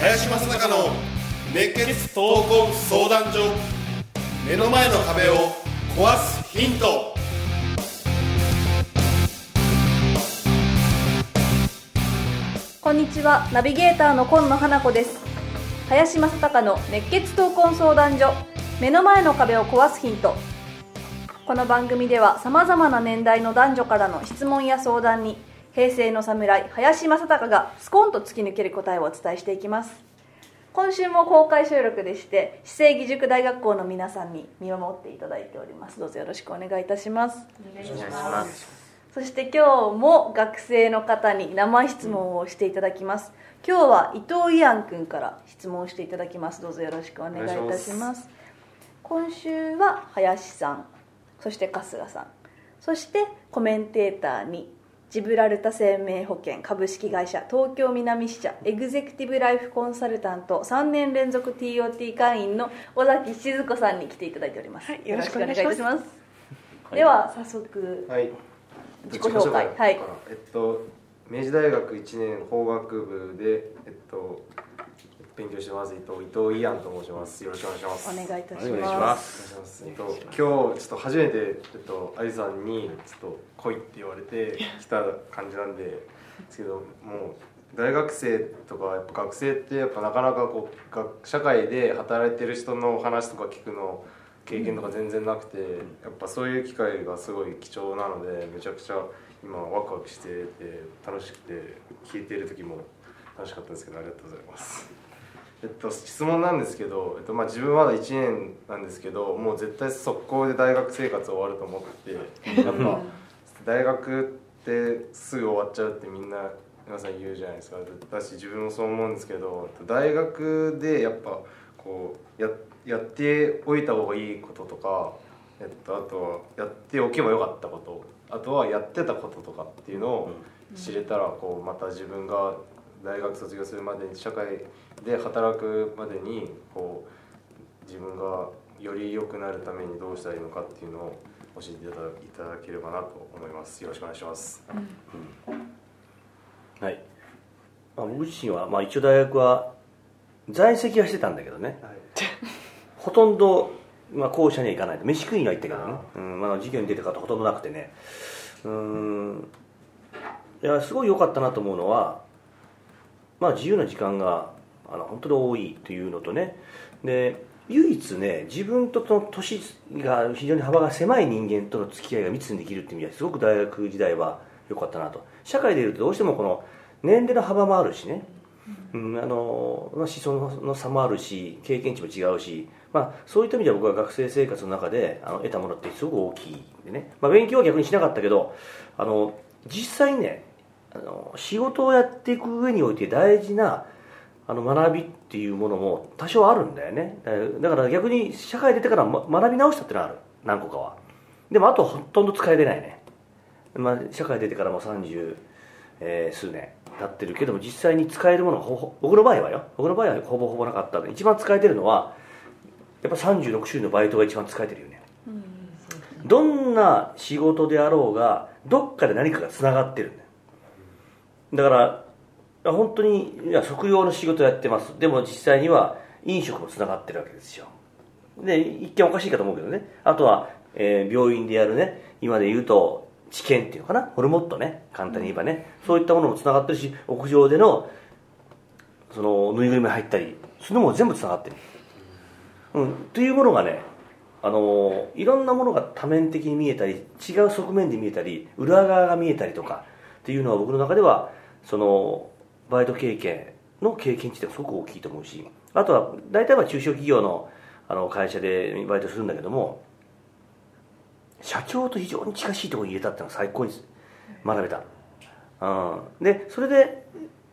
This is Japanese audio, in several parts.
林正孝の熱血闘魂相談所目の前の壁を壊すヒント。こんにちは。ナビゲーターの今野花子です。林正孝の熱血闘魂相談所。目の前の壁を壊すヒント。この番組ではさまざまな年代の男女からの質問や相談に平成の侍林正孝がスコンと突き抜ける答えをお伝えしていきます。今週も公開収録でして市政義塾大学校の皆さんに見守っていただいております。どうぞよろしくお願いいたします。お願いします。そして今日も学生の方に生質問をしていただきます今日は伊藤イアン君から質問していただきます。どうぞよろしくお願いいたします。今週は林さんそして春日さんそしてコメンテーターにジブラルタ生命保険株式会社東京南支社エグゼクティブライフコンサルタント3年連続 TOT 会員の尾崎静子さんに来ていただいております、はいよろしくお願いいたします。はい。では早速はい。自己紹介。はい。えっと明治大学1年法学部でえっと勉強してます伊藤伊藤イアンと申します。よろしくお願いします。お願いいたします今日ちょっと初めてえっとアリさんにちょっと来いって言われて来た感じなんでですけどもう大学生とかやっぱ学生ってやっぱなかなかこう学社会で働いてる人の話とか聞くの経験とか全然なくて、やっぱそういう機会がすごい貴重なのでめちゃくちゃ今ワクワクしてて楽しくて聞いている時も楽しかったんですけどありがとうございます。えっと、質問なんですけど、えっとまあ、自分まだ1年なんですけどもう絶対速攻で大学生活終わると思ってて やっぱ大学ってすぐ終わっちゃうってみんな皆さん言うじゃないですかだし自分もそう思うんですけど大学でやっぱこうややっておいた方がいいこととか、えっと、あとはやっておけばよかったことあとはやってたこととかっていうのを知れたらこうまた自分が大学卒業するまでに社会で働くまでにこう自分がより良くなるためにどうしたらいいのかっていうのを教えていただいただければなと思います。よろしくお願いします。はい、まあ、僕自身は、まあ、一応大学は在籍はしてたんだけどね。ほとんど、まあ、校舎には行かないと。飯食いには行ったけどね、うん。まあ、授業に出てる方ほとんどなくてね。うーん。いやすごい良かったなと思うのは、まあ、自由な時間があの本当に多いというのとね。で唯一ね自分との年が非常に幅が狭い人間との付き合いが密にできるっていう意味ではすごく大学時代は良かったなと。社会でいるとどうしてもこの年齢の幅もあるしね、うん、あのまあ思想の差もあるし経験値も違うし、まあ、そういった意味では僕は学生生活の中であの得たものってすごく大きいんでね、まあ、勉強は逆にしなかったけどあの実際ねあの仕事をやっていく上において大事なあの学びっていうものも多少あるんだよね。だから逆に社会出てからま学び直したってのはある。何個かは。でもあとほとんど使えてないね、まあ、社会出てからも30、えー数年経ってるけども実際に使えるものがほ僕の場合はよ。僕の場合はほぼほぼなかった一番使えてるのはやっぱ36種類のバイトが一番使えてるよね。どんな仕事であろうがどっかで何かがつながってるんだよ。だから本当にいや食用の仕事やってます。でも実際には飲食もつながってるわけですよ。で一見おかしいかと思うけどね。あとは、えー病院でやるね。今で言うと治験っていうのかな。ホルモットね。簡単に言えばね、そういったものもつながってるし屋上でのそのぬいぐるみ入ったりそういうのも全部つながってる、うん、というものがねあのいろんなものが多面的に見えたり違う側面で見えたり裏側が見えたりとかっていうのは僕の中ではそのバイト経験の経験値ってすごく大きいと思うしあとは大体は中小企業のあの会社でバイトするんだけども社長と非常に近しいところに入れたっていうのは最高に学べた、うん、でそれで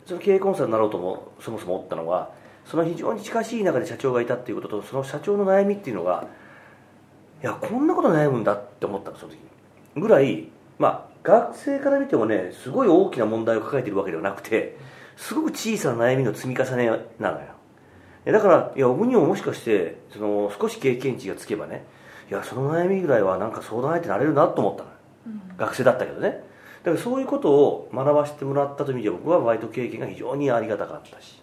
その経営コンサルになろうともそもそも思ったのはその非常に近しい中で社長がいたっていうこととその社長の悩みっていうのがいやこんなこと悩むんだって思ったのその時に。ぐらいまあ学生から見てもねすごい大きな問題を抱えているわけではなくてすごく小さな悩みの積み重ねなのよ。だからいや僕にももしかしてその少し経験値がつけばねいやその悩みぐらいはなんか相談相手になれるなと思ったの、学生だったけどね。だからそういうことを学ばせてもらったという意味で僕はバイト経験が非常にありがたかったし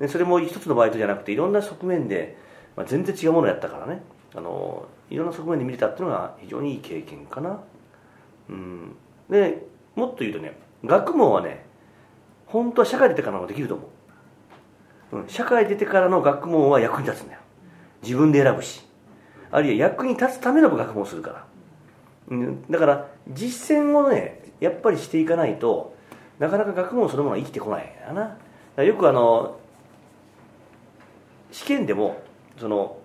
でそれも一つのバイトじゃなくていろんな側面で、まあ、全然違うものやったからね。あのいろんな側面で見れたっていうのが非常にいい経験かな。うん。でもっと言うとね学問はね本当は社会出てからもできると思う、うん、社会出てからの学問は役に立つんだよ。自分で選ぶし。あるいは役に立つための学問をするから、うん、だから実践をねやっぱりしていかないとなかなか学問そのものは生きてこないんだな。よくあの試験でもその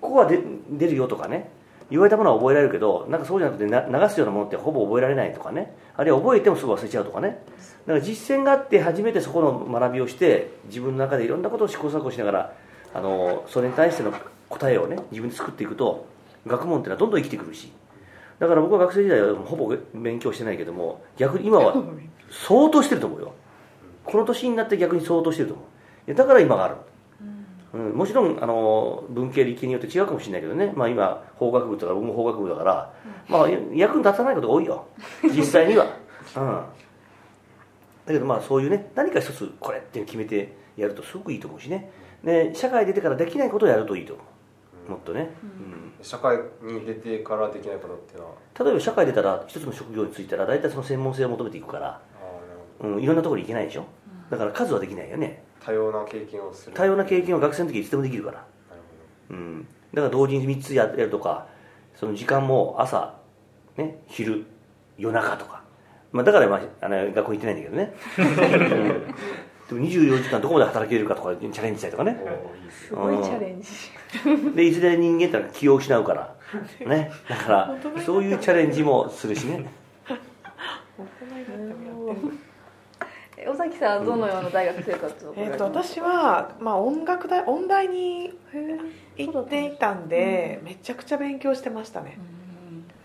ここは出出るよとかね言われたものは覚えられるけどなんかそうじゃなくて流すようなものってほぼ覚えられないとかねあるいは覚えてもすぐ忘れちゃうとかね。だから実践があって初めてそこの学びをして自分の中でいろんなことを試行錯誤しながらあのそれに対しての答えをね自分で作っていくと学問っていうのはどんどん生きてくるし。だから僕は学生時代はほぼ勉強してないけども逆に今は相当してると思うよ。この年になって逆に相当してると思う。だから今があるうん、もちろんあの文系理系によって違うかもしれないけどね、まあ、今法学部とか僕も法学部だから、まあ、役に立たないことが多いよ。実際には、うん、だけどまあそういうね何か一つこれって決めてやるとすごくいいと思うしね。で社会出てからできないことをやるといいと思う。もっとね、うん、社会に出てからできないことっていうのは例えば社会出たら一つの職業に就いたら大体その専門性を求めていくから、うん、いろんなところに行けないでしょ。だから数はできないよね多様な経験をする。多様な経験を学生の時いつでもできるから。うん、だから同時に3つやるとかその時間も朝、ね、昼夜中とか、まあ、だから、まあ、あの学校行ってないんだけどね、うん、でも24時間どこまで働けるかとかチャレンジしたりとかね。すごいチャレンジ。でいずれ人間ってのは気を失うから。ね。だからそういうチャレンジもするしね尾崎さんどのような大学生活を、えーと、私は、まあ、音楽大音大に行っていたんで、めちゃくちゃ勉強してましたね、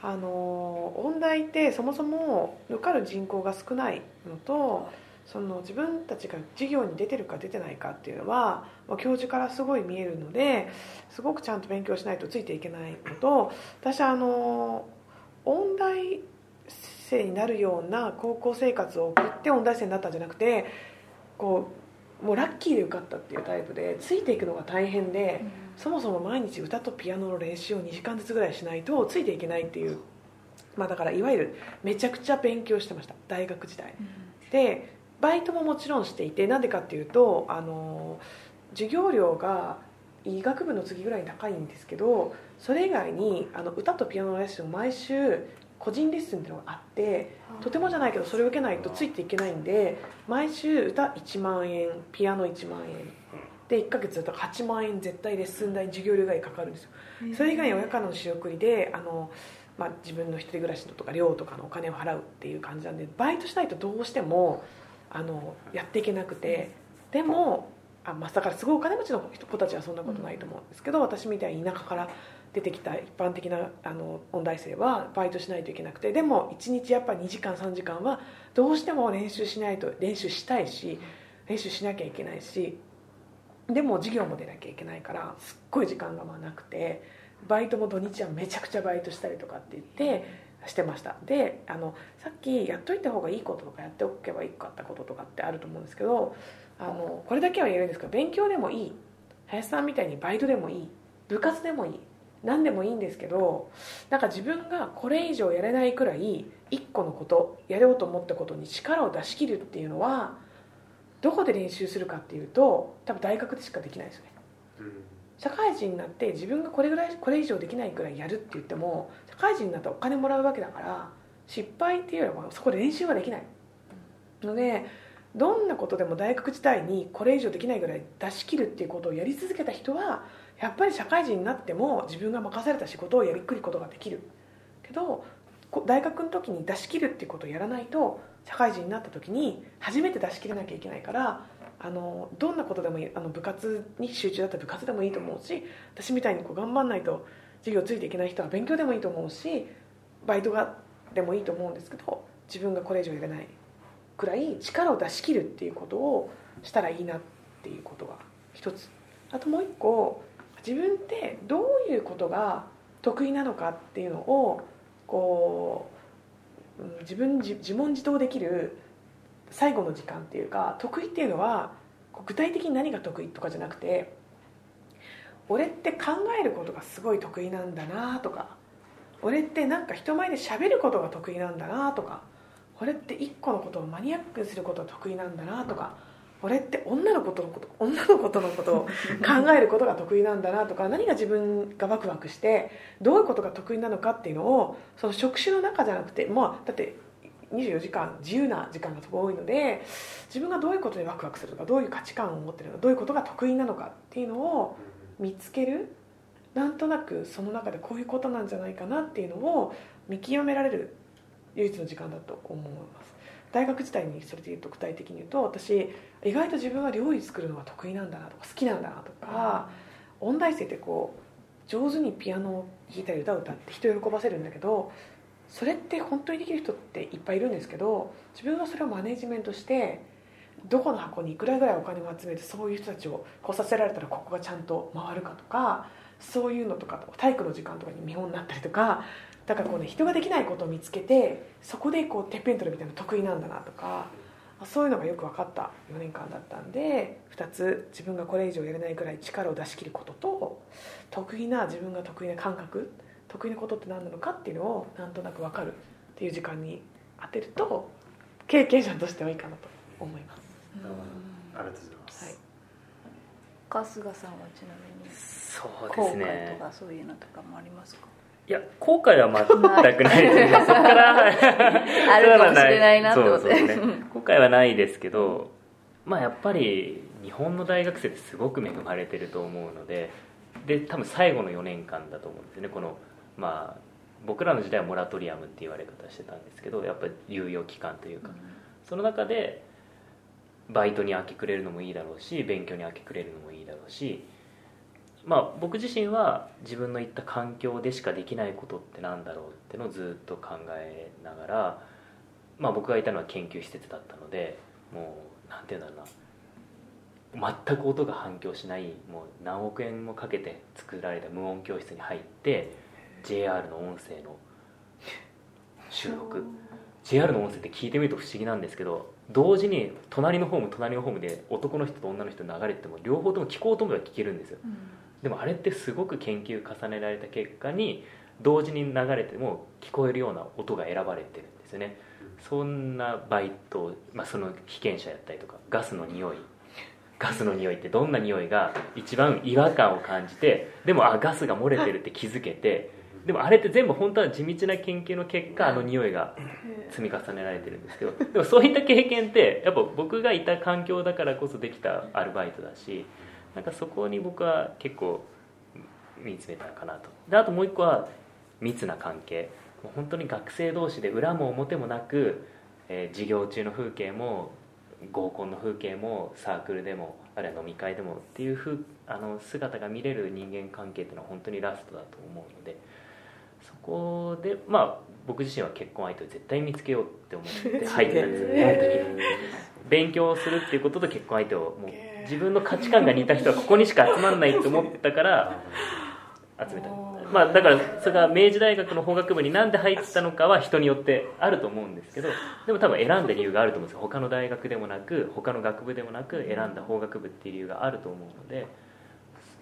あの音大ってそもそも受かる人口が少ないのとその自分たちが授業に出てるか出てないかっていうのは、まあ、教授からすごい見えるのですごくちゃんと勉強しないとついていけないのと私あの音大生になるような高校生活を送って音大生になったんじゃなくてこうもうラッキーで受かったっていうタイプでついていくのが大変で、うん、そもそも毎日歌とピアノの練習を2時間ずつぐらいしないとついていけないっていう、まあ、だからいわゆるめちゃくちゃ勉強してました。大学時代、うん、でバイトももちろんしていてなんでかっていうとあの授業料が医学部の次ぐらいに高いんですけどそれ以外にあの歌とピアノのレッスンを毎週個人レッスンっていうのがあってとてもじゃないけどそれを受けないとついていけないんで毎週歌1万円ピアノ1万円で1ヶ月だったら8万円絶対レッスン代授業料代かかるんですよ。それ以外に親からの仕送りであの、まあ、自分の一人暮らしのとか寮とかのお金を払うっていう感じなんでバイトしないとどうしてもあのやっていけなくてでもあ、まあ、だからすごいお金持ちの子たちはそんなことないと思うんですけど私みたいに田舎から出てきた一般的なあの音大生はバイトしないといけなくてでも1日やっぱ2時間3時間はどうしても練習しないと練習したいし練習しなきゃいけないしでも授業も出なきゃいけないからすっごい時間がまあなくてバイトも土日はめちゃくちゃバイトしたりとかって言ってしてました。であのさっきやっといた方がいいこととかやっておけばいいかったこととかってあると思うんですけどあのこれだけは言えるんですけど勉強でもいい林さんみたいにバイトでもいい部活でもいい何でもいいんですけどなんか自分がこれ以上やれないくらい1個のことやろうと思ったことに力を出し切るっていうのはどこで練習するかっていうと多分大学でしかできないですよね、うん、社会人になって自分がこれぐらいこれ以上できないくらいやるって言っても社会人になったらお金もらうわけだから失敗っていうよりはそこで練習はできない。のでどんなことでも大学時代にこれ以上できないぐらい出し切るっていうことをやり続けた人はやっぱり社会人になっても自分が任された仕事をやりくりことができる。けど大学の時に出し切るっていうことをやらないと社会人になった時に初めて出し切れなきゃいけないからあのどんなことでもいいあの部活に集中だったら部活でもいいと思うし私みたいにこう頑張んないと授業ついていけない人は勉強でもいいと思うしバイトがでもいいと思うんですけど自分がこれ以上やれないくらい力を出し切るっていうことをしたらいいなっていうことが一つ。あともう一個自分ってどういうことが得意なのかっていうのをこう自分自問自答できる最後の時間っていうか得意っていうのは具体的に何が得意とかじゃなくて俺って考えることがすごい得意なんだなとか俺ってなんか人前で喋ることが得意なんだなとか俺って一個のことをマニアックにすることが得意なんだなとか俺って女の子とのこと女の子とのことを 考えることが得意なんだなとか何が自分がワクワクしてどういうことが得意なのかっていうのをその職種の中じゃなくてまあだって24時間自由な時間がすごいので自分がどういうことでワクワクするのかどういう価値観を持ってるのかどういうことが得意なのかっていうのを見つけるなんとなくその中でこういうことなんじゃないかなっていうのを見極められる唯一の時間だと思います。大学時代にそれで言うと具体的に言うと私意外と自分は料理作るのが得意なんだなとか好きなんだなとか、音大生ってこう上手にピアノを弾いたり歌を歌って人を喜ばせるんだけどそれって本当にできる人っていっぱいいるんですけど自分はそれをマネジメントしてどこの箱にいくらぐらいお金を集めてそういう人たちを来させられたらここがちゃんと回るかとかそういうのとか体育の時間とかに見本になったりとかだからこうね人ができないことを見つけてそこでこうてっぺん取るみたいなの得意なんだなとかそういうのがよく分かった。4年間だったんで2つ自分がこれ以上やれないぐらい力を出し切ることと得意な自分が得意な感覚得意なことって何なのかっていうのをなんとなく分かるっていう時間に当てると経験者としてはいいかなと思います。ありがとうございます、はい。春日さんはちなみにそう後悔ですね。とかそういうのとかもありますか？いや後悔は全くない。ですねそこからはい あるかもしれないなってことで。そうそうね。後悔はないですけどまあやっぱり日本の大学生ってすごく恵まれてると思うのでで多分最後の4年間だと思うんですよね。このまあ僕らの時代はモラトリアムって言われ方してたんですけどやっぱり猶予期間というか、その中でバイトに明け暮れるのもいいだろうし勉強に明け暮れるのもいいだろうしまあ僕自身は自分の行った環境でしかできないことってなんだろうってのをずっと考えながらまあ僕がいたのは研究施設だったのでもうなんていうんだろうな。全く音が反響しないもう何億円もかけて作られた無音教室に入って JR の音声の収録。JR の音声って聞いてみると不思議なんですけど同時に隣のホーム隣のホームで男の人と女の人流れてても両方とも聞こうと思えば聞けるんですよ。でもあれってすごく研究重ねられた結果に同時に流れても聞こえるような音が選ばれてるんですよね。そんなバイト、まあ、その被験者やったりとかガスの匂い。ガスの匂いってどんな匂いが一番違和感を感じてでもあガスが漏れてるって気づけてでもあれって全部本当は地道な研究の結果あの匂いが積み重ねられてるんですけどでもそういった経験ってやっぱ僕がいた環境だからこそできたアルバイトだしなんかそこに僕は結構見つめたかなと。であともう一個は密な関係。もう本当に学生同士で裏も表もなく、えー授業中の風景も合コンの風景もサークルでもあるいは飲み会でもっていうふうあの姿が見れる人間関係っていうのは本当にラストだと思うのでそこでまあ僕自身は結婚相手を絶対見つけようって思って入ってたんですよね勉強するっていうことと結婚相手をもう自分の価値観が似た人はここにしか集まらないと思ったから集めた。まあだからそれが明治大学の法学部になんで入ったのかは人によってあると思うんですけどでも多分選んだ理由があると思うんですよ。他の大学でもなく他の学部でもなく選んだ法学部っていう理由があると思うので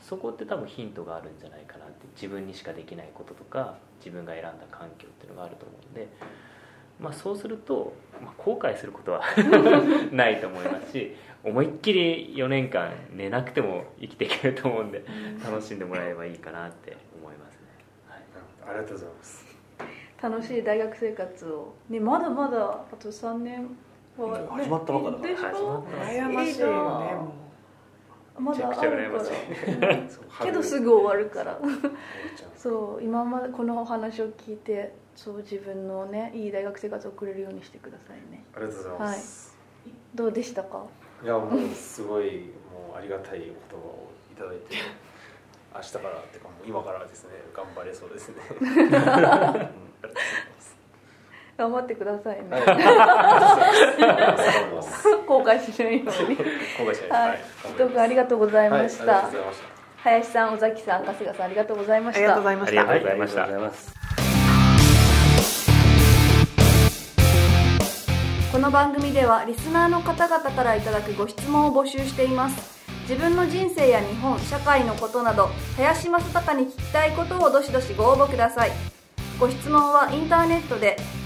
そこって多分ヒントがあるんじゃないかなって。自分にしかできないこととか自分が選んだ環境っていうのがあると思うので、まあ、そうすると、まあ、後悔することは ないと思いますし思いっきり4年間寝なくても生きていけると思うんで楽しんでもらえればいいかなって思いますね。はい。ありがとうございます。楽しい大学生活を。ねまだまだあと3年は、ね、始まったばっかだから。始まった羨ましいよねもまだあるから。けどすぐ終わるから。そう今までこのお話を聞いてそう自分のねいい大学生活を送れるようにしてくださいね。ありがとうございます、どうでしたか？い、やもうすごいもうありがたい言葉をいただいて明日からっていうかもう今からですね。頑張れそうですね、うん。ありがとうございます頑張ってくださいね、はい。後悔しないように。後悔しはない。ですい伊藤君ありがとうございましはいた、ありがとうござい。ました林さん尾崎さん春日さんありがとうございました。ありがとうございました。ありがとうございます。この番組ではリスナーの方々からいただくご質問を募集しています。自分の人生や日本社会のことなど林正孝に聞きたいことをどしどしご応募ください。ご質問はインターネットで